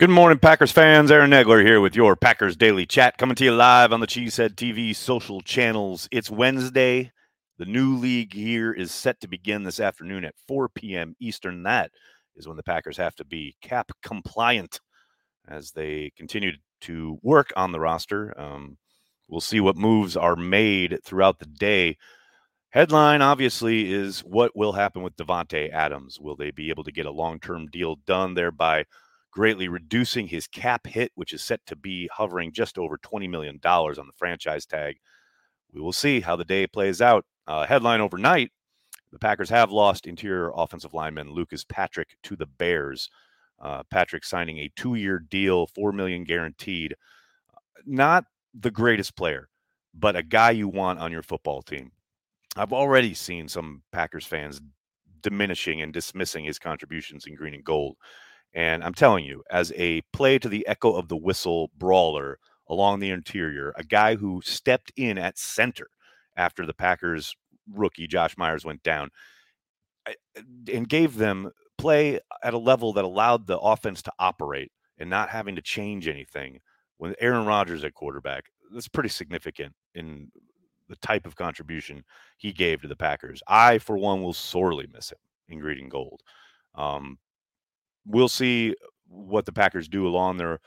Good morning, Packers fans. Aaron Nagler here with your Packers Daily Chat, coming to you live on the Cheesehead TV social channels. It's Wednesday. The new league year is set to begin this afternoon at 4 p.m. Eastern. That is when the Packers have to be cap compliant as they continue to work on the roster. Um, we'll see what moves are made throughout the day. Headline, obviously, is what will happen with Davante Adams. Will they be able to get a long-term deal done, thereby greatly reducing his cap hit, which is set to be hovering just over $20 million on the franchise tag? We will see how the day plays out. Uh, headline overnight the Packers have lost interior offensive lineman Lucas Patrick to the Bears. Uh, Patrick signing a two-year deal, four million guaranteed. Not the greatest player, but a guy you want on your football team. I've already seen some Packers fans diminishing and dismissing his contributions in green and gold. And I'm telling you, as a play to the echo of the whistle brawler along the interior, a guy who stepped in at center after the Packers rookie Josh Myers went down and gave them play at a level that allowed the offense to operate and not having to change anything when Aaron Rodgers at quarterback. That's pretty significant in the type of contribution he gave to the Packers. I, for one, will sorely miss him in green and gold. Um, we'll see what the Packers do along their,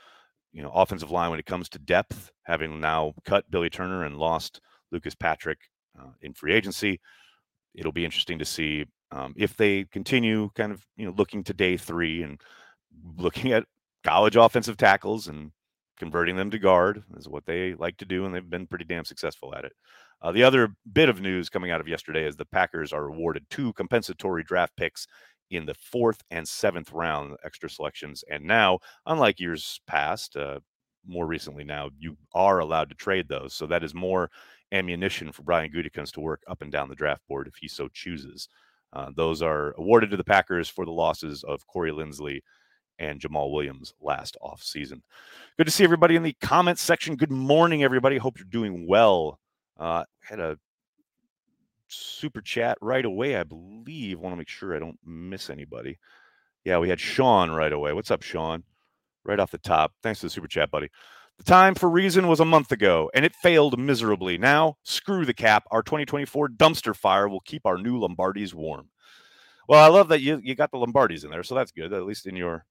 you know, offensive line when it comes to depth, having now cut Billy Turner and lost Lucas Patrick uh, in free agency. It'll be interesting to see um, if they continue kind of you know looking to day three and looking at college offensive tackles and converting them to guard is what they like to do, and they've been pretty damn successful at it. Uh, the other bit of news coming out of yesterday is the Packers are awarded two compensatory draft picks in the fourth and seventh round extra selections. And now, unlike years past, uh, more recently now, you are allowed to trade those. So that is more ammunition for Brian Gutekunst to work up and down the draft board if he so chooses. Uh, those are awarded to the Packers for the losses of Corey Linsley and Jamaal Williams last off season. Good to see everybody in the comments section. Good morning, everybody. Hope you're doing well. Uh, had a super chat right away, I believe. Want to make sure I don't miss anybody. Yeah, we had Sean right away. What's up, Sean? Right off the top. Thanks for the super chat, buddy. The time for reason was a month ago, and it failed miserably. Now, screw the cap. Our 2024 dumpster fire will keep our new Lombardis warm. Well, I love that you, you got the Lombardis in there, so that's good. At least in your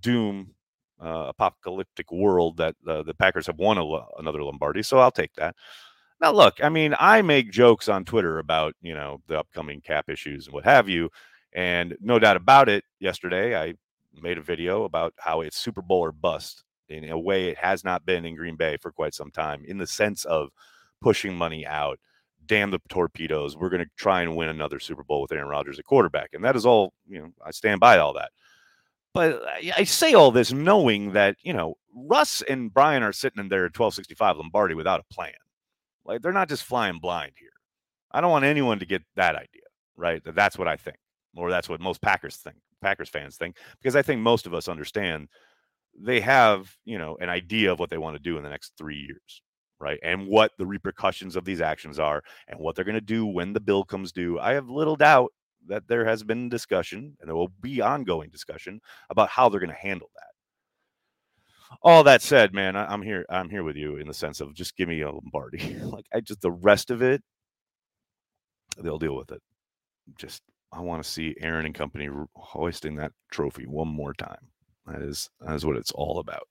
doom uh, apocalyptic world, that uh, the Packers have won a, another Lombardi. So I'll take that. Now, look, I mean, I make jokes on Twitter about you know the upcoming cap issues and what have you, and no doubt about it. Yesterday, I made a video about how it's Super Bowl or bust in a way it has not been in Green Bay for quite some time, in the sense of pushing money out. Damn the torpedoes! We're going to try and win another Super Bowl with Aaron Rodgers at quarterback, and that is all. You know, I stand by all that. But I say all this knowing that you know Russ and Brian are sitting in their 1265 Lombardi without a plan. Like they're not just flying blind here. I don't want anyone to get that idea, right? That that's what I think, or that's what most Packers think, Packers fans think, because I think most of us understand they have, you know, an idea of what they want to do in the next three years, right? And what the repercussions of these actions are, and what they're going to do when the bill comes due. I have little doubt that there has been discussion, and there will be ongoing discussion about how they're going to handle that all that said, man, I, am here. I'm here with you in the sense of just give me a Lombardi. like I just the rest of it, they'll deal with it. Just I want to see Aaron and company hoisting that trophy one more time. That is that is what it's all about.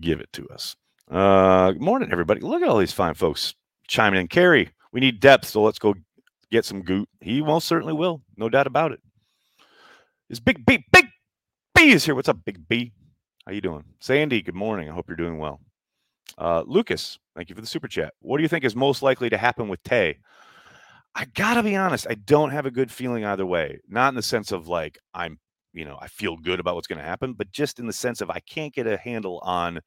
Give it to us. Uh, good morning, everybody. Look at all these fine folks chiming in. Carrie, we need depth, so let's go get some goot. He most certainly will, no doubt about it. Is Big B, Big B is here. What's up, Big B? How you doing? Sandy, good morning. I hope you're doing well. Uh, Lucas, thank you for the super chat. What do you think is most likely to happen with Tay? I gotta be honest, I don't have a good feeling either way. Not in the sense of like I'm, you know, I feel good about what's going to happen, but just in the sense of I can't get a handle on,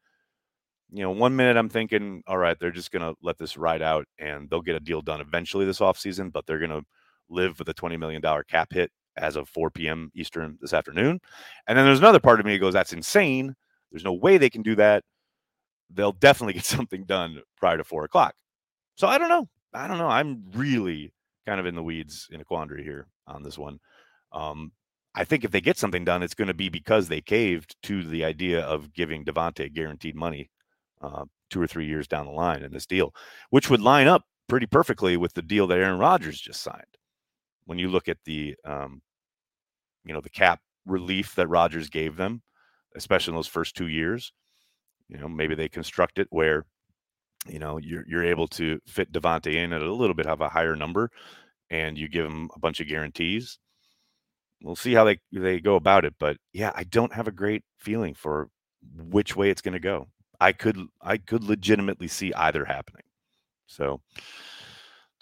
you know, one minute I'm thinking, all right, they're just going to let this ride out and they'll get a deal done eventually this offseason, but they're going to live with a $20 million cap hit as of 4 p.m. Eastern this afternoon. And then there's another part of me that goes, that's insane. There's no way they can do that. They'll definitely get something done prior to four o'clock. So I don't know. I don't know. I'm really kind of in the weeds in a quandary here on this one. Um, I think if they get something done, it's going to be because they caved to the idea of giving Davante guaranteed money uh, two or three years down the line in this deal, which would line up pretty perfectly with the deal that Aaron Rodgers just signed. When you look at the, um, you know, the cap relief that Rodgers gave them, especially in those first two years, you know, maybe they construct it where, you know, you're you're able to fit Davante in at a little bit of a higher number, and you give him a bunch of guarantees. We'll see how they they go about it, but yeah, I don't have a great feeling for which way it's going to go. I could I could legitimately see either happening. So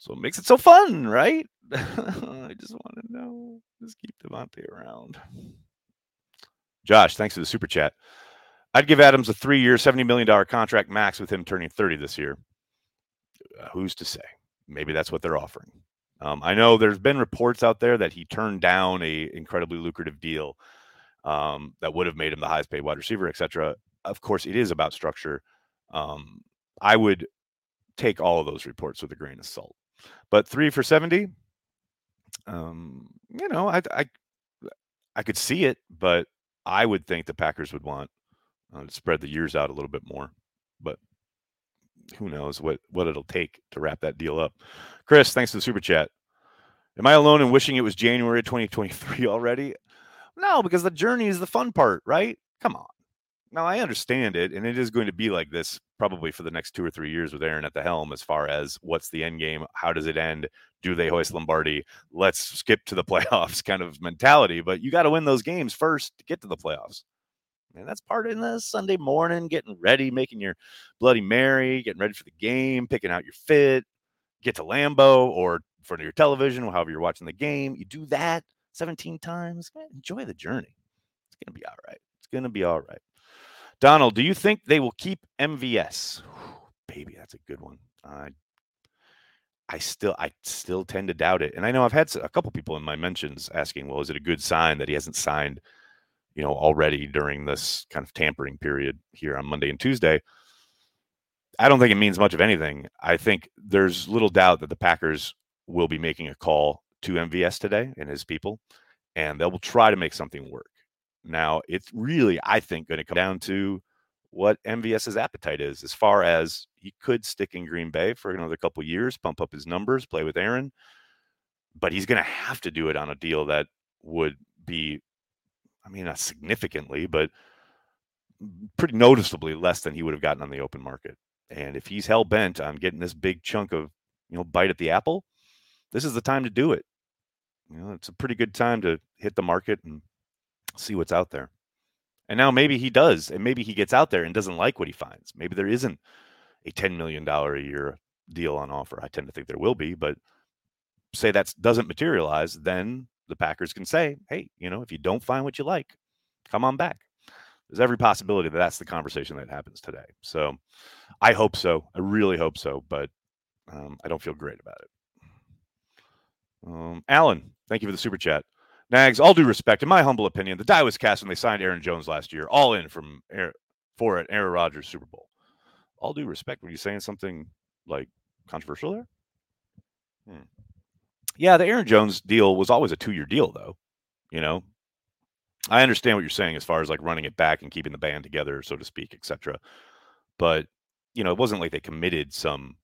so it makes it so fun, right? I just want to know. Just keep Davante around. Josh, thanks for the super chat. I'd give Adams a three-year, seventy million dollar contract max with him turning thirty this year. Uh, who's to say? Maybe that's what they're offering. Um, I know there's been reports out there that he turned down a incredibly lucrative deal um, that would have made him the highest paid wide receiver, etc. Of course, it is about structure. Um, I would take all of those reports with a grain of salt. But three for seventy, um, you know, I, I I could see it, but I would think the Packers would want uh, to spread the years out a little bit more. But who knows what what it'll take to wrap that deal up. Chris, thanks for the super chat. Am I alone in wishing it was January 2023 already? No, because the journey is the fun part, right? Come on. Now I understand it, and it is going to be like this probably for the next two or three years with Aaron at the helm. As far as what's the end game, how does it end? Do they hoist Lombardi? Let's skip to the playoffs kind of mentality. But you got to win those games first to get to the playoffs. And that's part of the Sunday morning, getting ready, making your Bloody Mary, getting ready for the game, picking out your fit, get to Lambeau or in front of your television, however you're watching the game. You do that 17 times. Eh, enjoy the journey. It's to be all right. It's to be all right. Donald, do you think they will keep MVS? baby, that's a good one. I I still I still tend to doubt it. And I know I've had a couple people in my mentions asking, well, is it a good sign that he hasn't signed you know, already during this kind of tampering period here on Monday and Tuesday. I don't think it means much of anything. I think there's little doubt that the Packers will be making a call to MVS today and his people, and they will try to make something work. Now, it's really, I think, going to come down to what MVS's appetite is, as far as he could stick in Green Bay for another couple years, pump up his numbers, play with Aaron, but he's going to have to do it on a deal that would be I mean, not significantly, but pretty noticeably less than he would have gotten on the open market. And if he's hell bent on getting this big chunk of, you know, bite at the apple, this is the time to do it. You know, it's a pretty good time to hit the market and see what's out there. And now maybe he does, and maybe he gets out there and doesn't like what he finds. Maybe there isn't a $10 million a year deal on offer. I tend to think there will be, but say that doesn't materialize, then the Packers can say, hey, you know, if you don't find what you like, come on back. There's every possibility that that's the conversation that happens today. So I hope so. I really hope so, but um, I don't feel great about it. Um, Alan, thank you for the super chat. Nags, all due respect, in my humble opinion, the die was cast when they signed Aaron Jones last year, all in from for an Aaron Rodgers Super Bowl. All due respect, were you saying something like controversial there? Hmm. Yeah, the Aaron Jones deal was always a two year deal, though. You know, I understand what you're saying as far as like running it back and keeping the band together, so to speak, etc. But you know, it wasn't like they committed some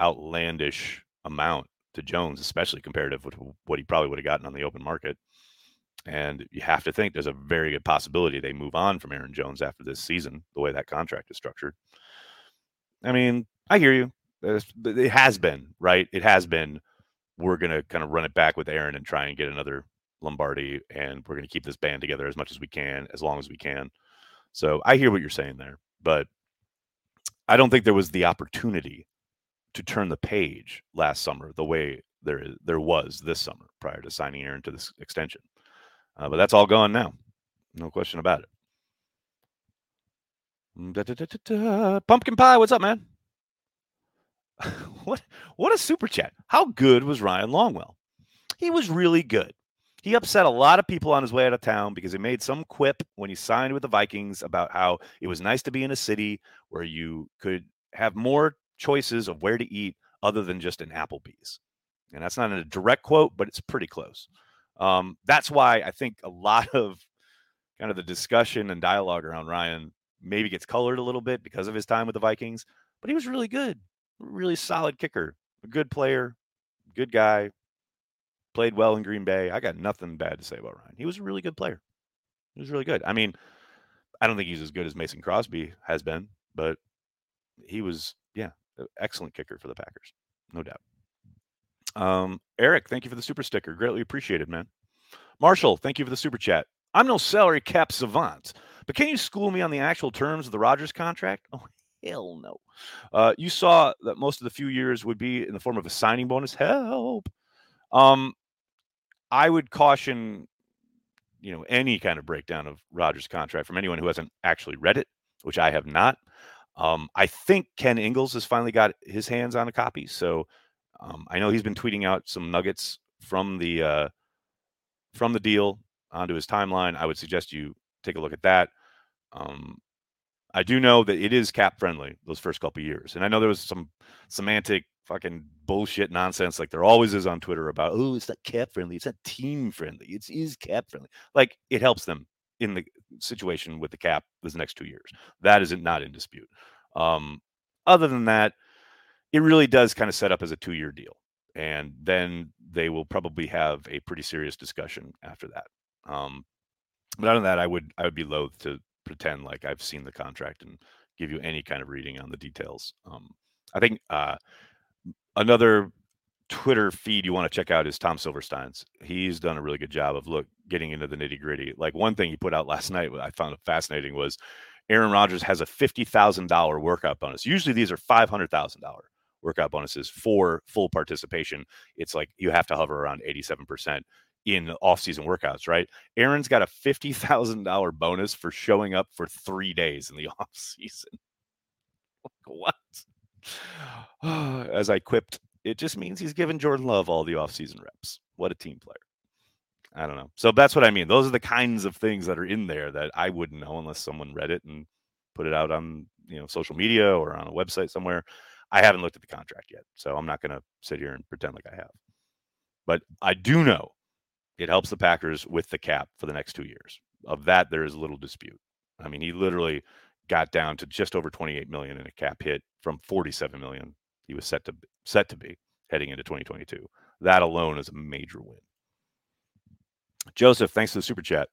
outlandish amount to Jones, especially comparative with what he probably would have gotten on the open market. And you have to think there's a very good possibility they move on from Aaron Jones after this season, the way that contract is structured. I mean, I hear you. It has been, right? It has been we're going to kind of run it back with Aaron and try and get another Lombardi, and we're going to keep this band together as much as we can, as long as we can. So I hear what you're saying there, but I don't think there was the opportunity to turn the page last summer the way there there was this summer prior to signing Aaron to this extension. Uh, but that's all gone now, no question about it. Da, da, da, Pumpkin pie, what's up, man? what what a super chat. How good was Ryan Longwell? He was really good. He upset a lot of people on his way out of town because he made some quip when he signed with the Vikings about how it was nice to be in a city where you could have more choices of where to eat other than just an Applebee's. And that's not a direct quote, but it's pretty close. Um, that's why I think a lot of kind of the discussion and dialogue around Ryan maybe gets colored a little bit because of his time with the Vikings, but he was really good, really solid kicker, a good player, good guy, played well in Green Bay. I got nothing bad to say about Ryan. He was a really good player. He was really good. I mean, I don't think he's as good as Mason Crosby has been, but he was, yeah, excellent kicker for the Packers, no doubt. Um, Eric, thank you for the super sticker. Greatly appreciated, man. Marshall, thank you for the super chat. I'm no salary cap savant, but can you school me on the actual terms of the Rodgers contract? Oh, hell no. Uh, you saw that most of the few years would be in the form of a signing bonus. Help. Um, I would caution, you know, any kind of breakdown of Rodgers' contract from anyone who hasn't actually read it, which I have not. Um, I think Ken Ingalls has finally got his hands on a copy, so um, I know he's been tweeting out some nuggets from the uh, from the deal onto his timeline. I would suggest you take a look at that. Um, I do know that it is cap friendly those first couple years, and I know there was some semantic fucking bullshit nonsense like there always is on Twitter about oh it's not cap friendly, it's not team friendly, it's cap friendly. Like it helps them in the situation with the cap this next two years. That is not in dispute. Um, other than that, it really does kind of set up as a two year deal, and then they will probably have a pretty serious discussion after that. Um, but other than that, I would I would be loath to pretend like I've seen the contract and give you any kind of reading on the details. Um, I think uh, another Twitter feed you want to check out is Tom Silverstein's. He's done a really good job of look getting into the nitty gritty. Like one thing he put out last night, I found fascinating was Aaron Rodgers has a fifty thousand dollar workout bonus. Usually these are five hundred thousand dollar workout bonuses for full participation. It's like you have to hover around eighty seven percent in off-season workouts, right? Aaron's got a fifty thousand dollar bonus for showing up for three days in the off season. what? As I quipped, it just means he's given Jordan Love all the off-season reps. What a team player. I don't know. So that's what I mean. Those are the kinds of things that are in there that I wouldn't know unless someone read it and put it out on, you know, social media or on a website somewhere. I haven't looked at the contract yet, so I'm not going to sit here and pretend like I have. But I do know it helps the Packers with the cap for the next 2 years. Of that there is little dispute. I mean, he literally got down to just over 28 million in a cap hit from 47 million he was set to set to be heading into 2022. That alone is a major win. Joseph, thanks for the super chat.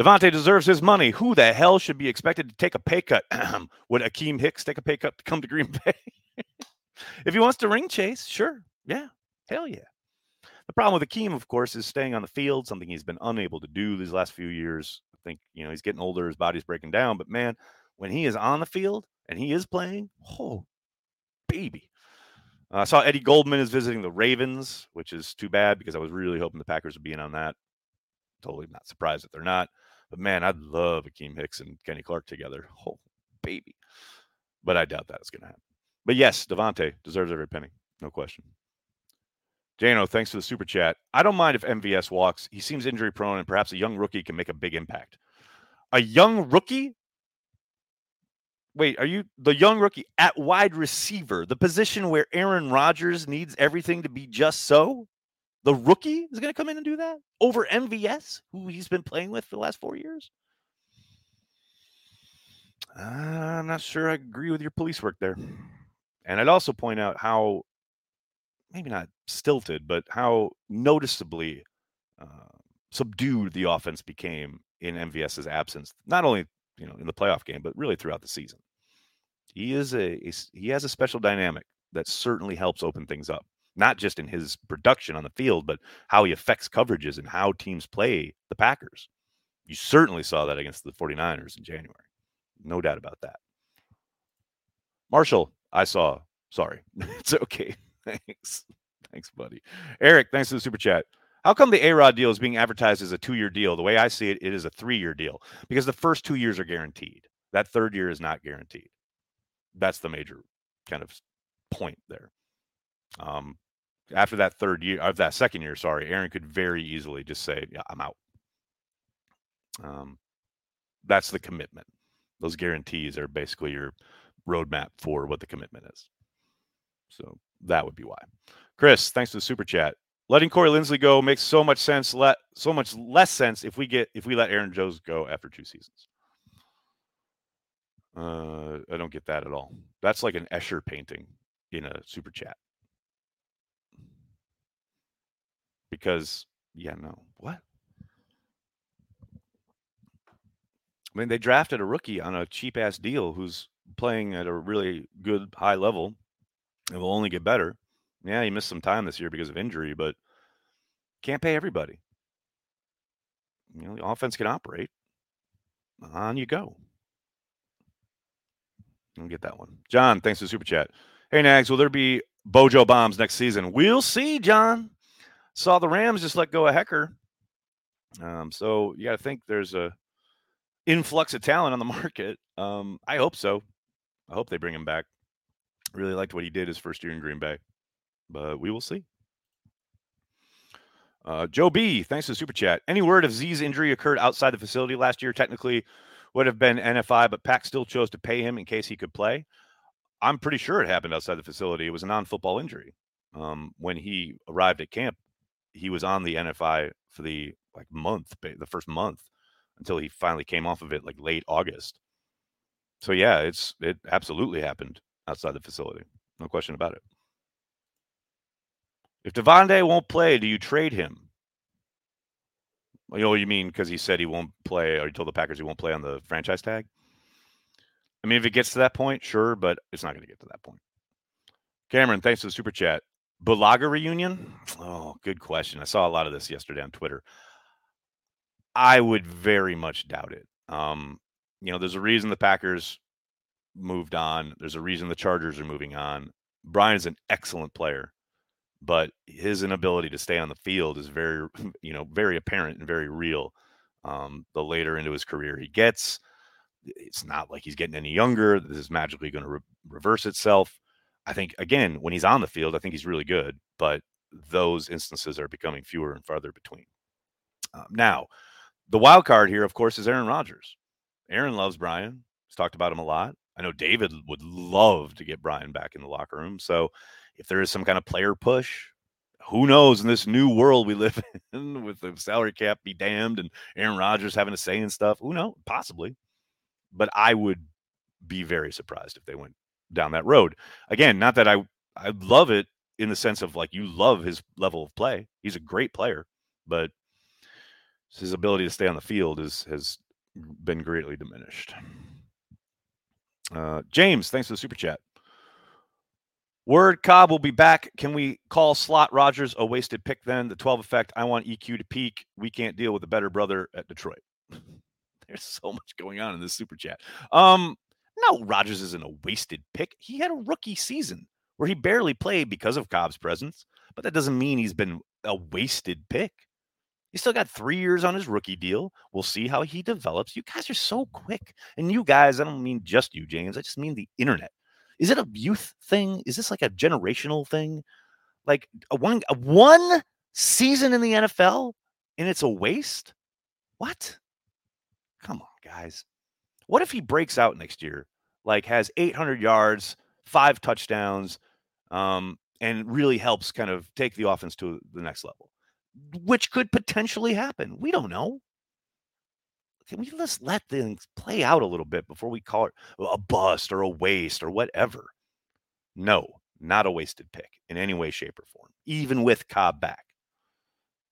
Davante deserves his money. Who the hell should be expected to take a pay cut? Would Akiem Hicks take a pay cut to come to Green Bay? if he wants to ring chase, sure. Yeah. Hell yeah. The problem with Akiem, of course, is staying on the field, something he's been unable to do these last few years. I think, you know, he's getting older, his body's breaking down, but man, when he is on the field and he is playing, oh, baby. I saw Eddie Goldman is visiting the Ravens, which is too bad because I was really hoping the Packers would be in on that. Totally not surprised that they're not. But man, I'd mm-hmm. love Akiem Hicks and Kenny Clark together. Oh, baby. But I doubt that's going to happen. But yes, Davante deserves every penny. No question. Jano, thanks for the super chat. I don't mind if MVS walks. He seems injury prone, and perhaps a young rookie can make a big impact. A young rookie Wait, are you the young rookie at wide receiver, the position where Aaron Rodgers needs everything to be just so? The rookie is going to come in and do that over MVS, who he's been playing with for the last four years? I'm not sure I agree with your police work there. And I'd also point out how, maybe not stilted, but how noticeably uh, subdued the offense became in MVS's absence. Not only you know in the playoff game, but really throughout the season. He is a he has a special dynamic that certainly helps open things up, not just in his production on the field, but how he affects coverages and how teams play the Packers. You certainly saw that against the 49ers in January. No doubt about that. Marshall, I saw. Sorry. it's okay. Thanks. Thanks, buddy. Eric, thanks for the super chat. How come the A Rod deal is being advertised as a two year deal? The way I see it, it is a three year deal because the first two years are guaranteed. That third year is not guaranteed. That's the major kind of point there. Um, after that third year, of that second year, sorry, Aaron could very easily just say, "Yeah, I'm out." Um, that's the commitment. Those guarantees are basically your roadmap for what the commitment is. So that would be why. Chris, thanks for the super chat. letting Corey Linsley go makes so much sense. Let so much less sense if we get if we let Aaron Jones go after two seasons. Uh, I don't get that at all. That's like an Escher painting in a super chat. Because yeah, no, what? I mean, they drafted a rookie on a cheap ass deal who's playing at a really good high level and will only get better. Yeah, he missed some time this year because of injury, but can't pay everybody. You know, the offense can operate. On you go. I'll get that one. John, thanks for the super chat. Hey, Nags, will there be Bojo bombs next season? We'll see, John. Saw the Rams just let go of Hekker. Um, so you got to think there's a influx of talent on the market. Um, I hope so. I hope they bring him back. Really liked what he did his first year in Green Bay, but we will see. Uh, Joe B, thanks for the super chat. Any word if Z's injury occurred outside the facility last year? Technically, would have been NFI, but Pack still chose to pay him in case he could play. I'm pretty sure it happened outside the facility. It was a non-football injury. Um, when he arrived at camp, he was on the NFI for the like month, the first month, until he finally came off of it like late August. So yeah, it's it absolutely happened outside the facility. No question about it. If Davante won't play, do you trade him? Oh, you know what you mean because he said he won't play, or he told the Packers he won't play on the franchise tag. I mean, if it gets to that point, sure, but it's not going to get to that point. Cameron, thanks for the super chat. Bulaga reunion? Oh, good question. I saw a lot of this yesterday on Twitter. I would very much doubt it. Um, you know, there's a reason the Packers moved on. There's a reason the Chargers are moving on. Brian's an excellent player, but his inability to stay on the field is very, you know, very apparent and very real. Um, the later into his career he gets, it's not like he's getting any younger. This is magically going to re- reverse itself. I think again, when he's on the field, I think he's really good, but those instances are becoming fewer and farther between. Um, now, the wild card here, of course, is Aaron Rodgers. Aaron loves Brian. He's talked about him a lot. I know David would love to get Brian back in the locker room. So if there is some kind of player push, who knows in this new world we live in with the salary cap be damned and Aaron Rodgers having to say and stuff. Who knows? Possibly. But I would be very surprised if they went down that road. Again, not that I I love it in the sense of like you love his level of play. He's a great player, but his ability to stay on the field is has been greatly diminished. Uh, James, thanks for the super chat. Word Cobb will be back. Can we call Slot Rodgers a wasted pick then? The 12 effect. I want EQ to peak. We can't deal with a better brother at Detroit. There's so much going on in this super chat. Um, no, Rodgers isn't a wasted pick. He had a rookie season where he barely played because of Cobb's presence, but that doesn't mean he's been a wasted pick. He's still got three years on his rookie deal. We'll see how he develops. You guys are so quick. And you guys, I don't mean just you, James. I just mean the internet. Is it a youth thing? Is this like a generational thing? Like a one a one season in the NFL and it's a waste? What? Come on, guys. What if he breaks out next year, like has 800 yards, five touchdowns, um, and really helps kind of take the offense to the next level, which could potentially happen. We don't know. Can we just let things play out a little bit before we call it a bust or a waste or whatever? No, not a wasted pick in any way, shape, or form, even with Cobb back.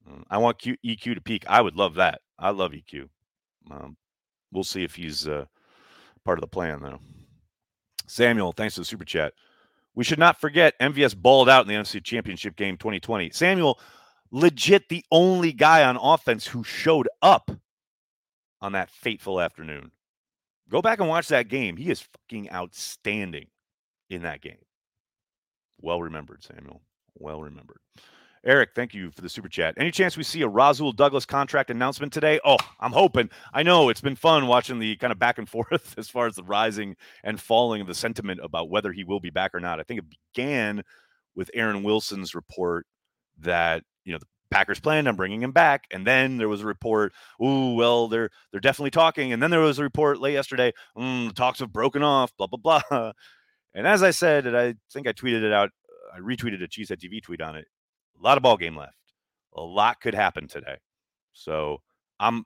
Mm, I want Q, EQ to peak. I would love that. I love EQ. Um, we'll see if he's uh, part of the plan, though. Samuel, thanks for the super chat. We should not forget MVS balled out in the NFC Championship game 2020. Samuel, legit the only guy on offense who showed up on that fateful afternoon. Go back and watch that game. He is fucking outstanding in that game. Well remembered, Samuel. Well remembered. Eric, thank you for the super chat. Any chance we see a Rasul Douglas contract announcement today? Oh, I'm hoping. I know it's been fun watching the kind of back and forth as far as the rising and falling of the sentiment about whether he will be back or not. I think it began with Aaron Wilson's report that you know the Packers planned on bringing him back, and then there was a report. Oh, well, they're they're definitely talking, and then there was a report late yesterday. Mm, talks have broken off. Blah blah blah. And as I said, and I think I tweeted it out. I retweeted a Cheesehead TV tweet on it. A lot of ball game left. A lot could happen today. So I'm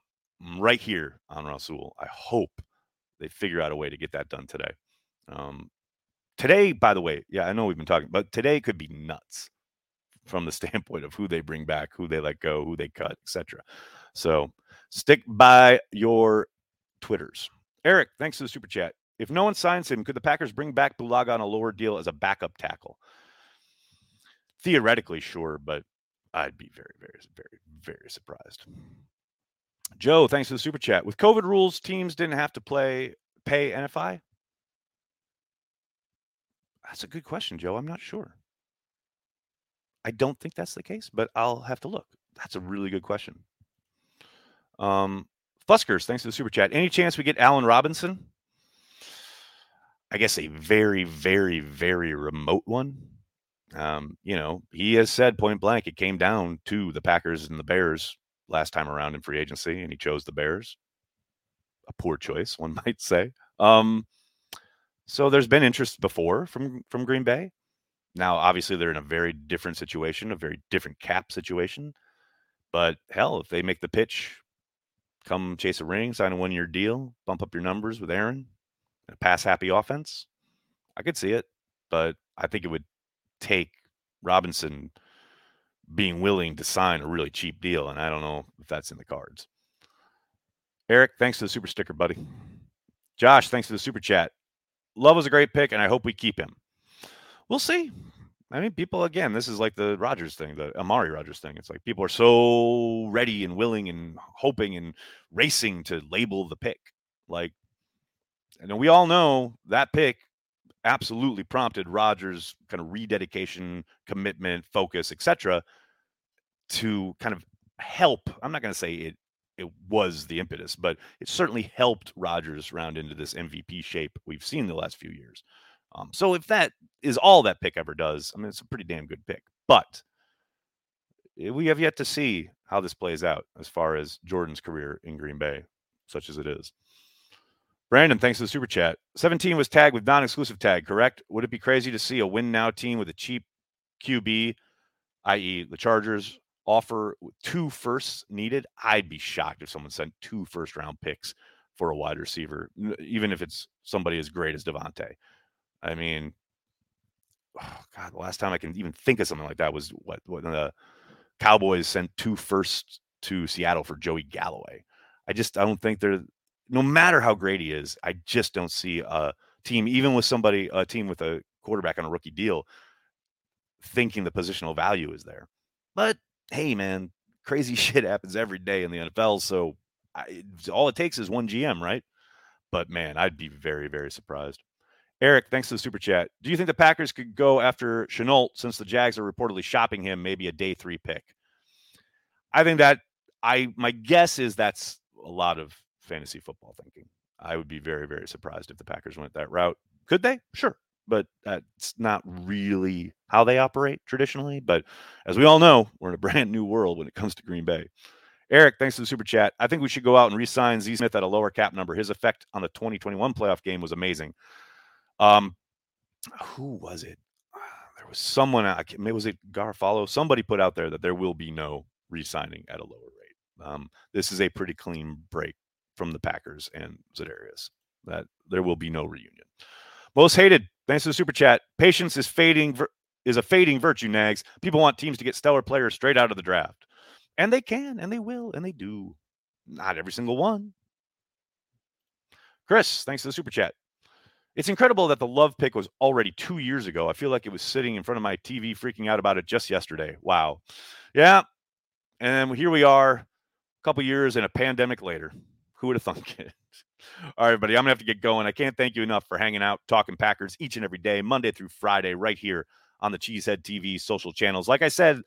right here on Rasul. I hope they figure out a way to get that done today. Um, today, by the way, yeah, I know we've been talking, but today could be nuts from the standpoint of who they bring back, who they let go, who they cut, etc. So stick by your Twitters. Eric, thanks to the super chat. If no one signs him, could the Packers bring back Bulaga on a lower deal as a backup tackle? Theoretically, sure, but I'd be very, very, very, very surprised. Joe, thanks for the super chat. With COVID rules, teams didn't have to play pay NFI. That's a good question, Joe. I'm not sure. I don't think that's the case, but I'll have to look. That's a really good question. Um, Fuskers, thanks for the super chat. Any chance we get Allen Robinson? I guess a very, very, very remote one. Um, you know, he has said point blank it came down to the Packers and the Bears last time around in free agency, and he chose the Bears. A poor choice, one might say. Um, so there's been interest before from from Green Bay. Now, obviously, they're in a very different situation, a very different cap situation. But hell, if they make the pitch, come chase a ring, sign a one year deal, bump up your numbers with Aaron, a pass happy offense, I could see it. But I think it would take Robinson being willing to sign a really cheap deal. And I don't know if that's in the cards. Eric, thanks to the super sticker, buddy. Josh, thanks to the super chat. Love was a great pick, and I hope we keep him. We'll see. I mean, people again, this is like the Rodgers thing, the Amari Rodgers thing. It's like people are so ready and willing and hoping and racing to label the pick. Like, and we all know that pick absolutely prompted Rodgers' kind of rededication, commitment, focus, etc., to kind of help. I'm not going to say it it was the impetus, but it certainly helped Rodgers round into this MVP shape we've seen the last few years. Um, so if that is all that pick ever does, I mean, it's a pretty damn good pick. But eh, we have yet to see how this plays out as far as Jordan's career in Green Bay, such as it is. Brandon, thanks for the super chat. 17 was tagged with non exclusive tag, correct? Would it be crazy to see a win now team with a cheap QB, i.e., the Chargers, offer two firsts needed? I'd be shocked if someone sent two first round picks for a wide receiver, even if it's somebody as great as Davante. I mean, oh God, the last time I can even think of something like that was what when the Cowboys sent two firsts to Seattle for Joey Galloway. I just I don't think they're no matter how great he is, I just don't see a team, even with somebody, a team with a quarterback on a rookie deal, thinking the positional value is there. But hey, man, crazy shit happens every day in the NFL. So I, all it takes is one GM, right? But man, I'd be very, very surprised. Eric, thanks to the super chat. Do you think the Packers could go after Shenault since the Jags are reportedly shopping him, maybe a day three pick? I think that I my guess is that's a lot of fantasy football thinking. I would be very, very surprised if the Packers went that route. Could they? Sure. But that's not really how they operate traditionally. But as we all know, we're in a brand new world when it comes to Green Bay. Eric, thanks for the super chat. I think we should go out and re-sign Z Smith at a lower cap number. His effect on the 2021 playoff game was amazing. Um, who was it? There was someone. I maybe was it Garafolo? Somebody put out there that there will be no re-signing at a lower rate. Um, this is a pretty clean break from the Packers and Za'Darius. That there will be no reunion. Most hated. Thanks to the super chat. Patience is fading. Is a fading virtue. Nags. People want teams to get stellar players straight out of the draft, and they can, and they will, and they do. Not every single one. Chris, thanks to the super chat. It's incredible that the love pick was already two years ago. I feel like it was sitting in front of my TV freaking out about it just yesterday. Wow. Yeah. And here we are, a couple years and a pandemic later. Who would have thunk it? All right, everybody, I'm gonna have to get going. I can't thank you enough for hanging out, talking Packers each and every day, Monday through Friday, right here on the Cheesehead TV social channels. Like I said,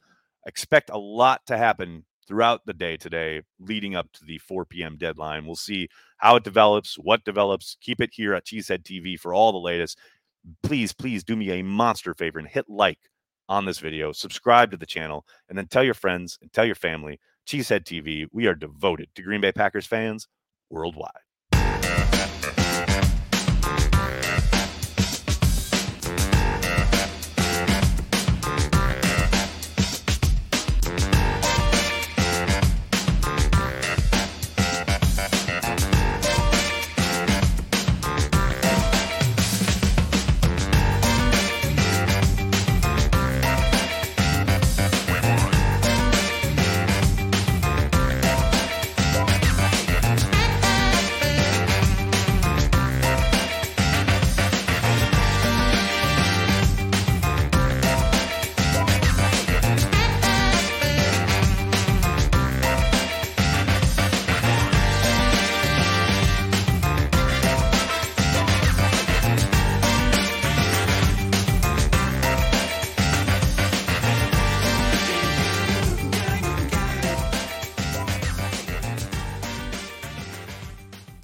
expect a lot to happen throughout the day today, leading up to the 4 p.m. deadline. We'll see how it develops, what develops. Keep it here at Cheesehead TV for all the latest. Please, please do me a monster favor and hit like on this video, subscribe to the channel, and then tell your friends and tell your family. Cheesehead TV, we are devoted to Green Bay Packers fans worldwide.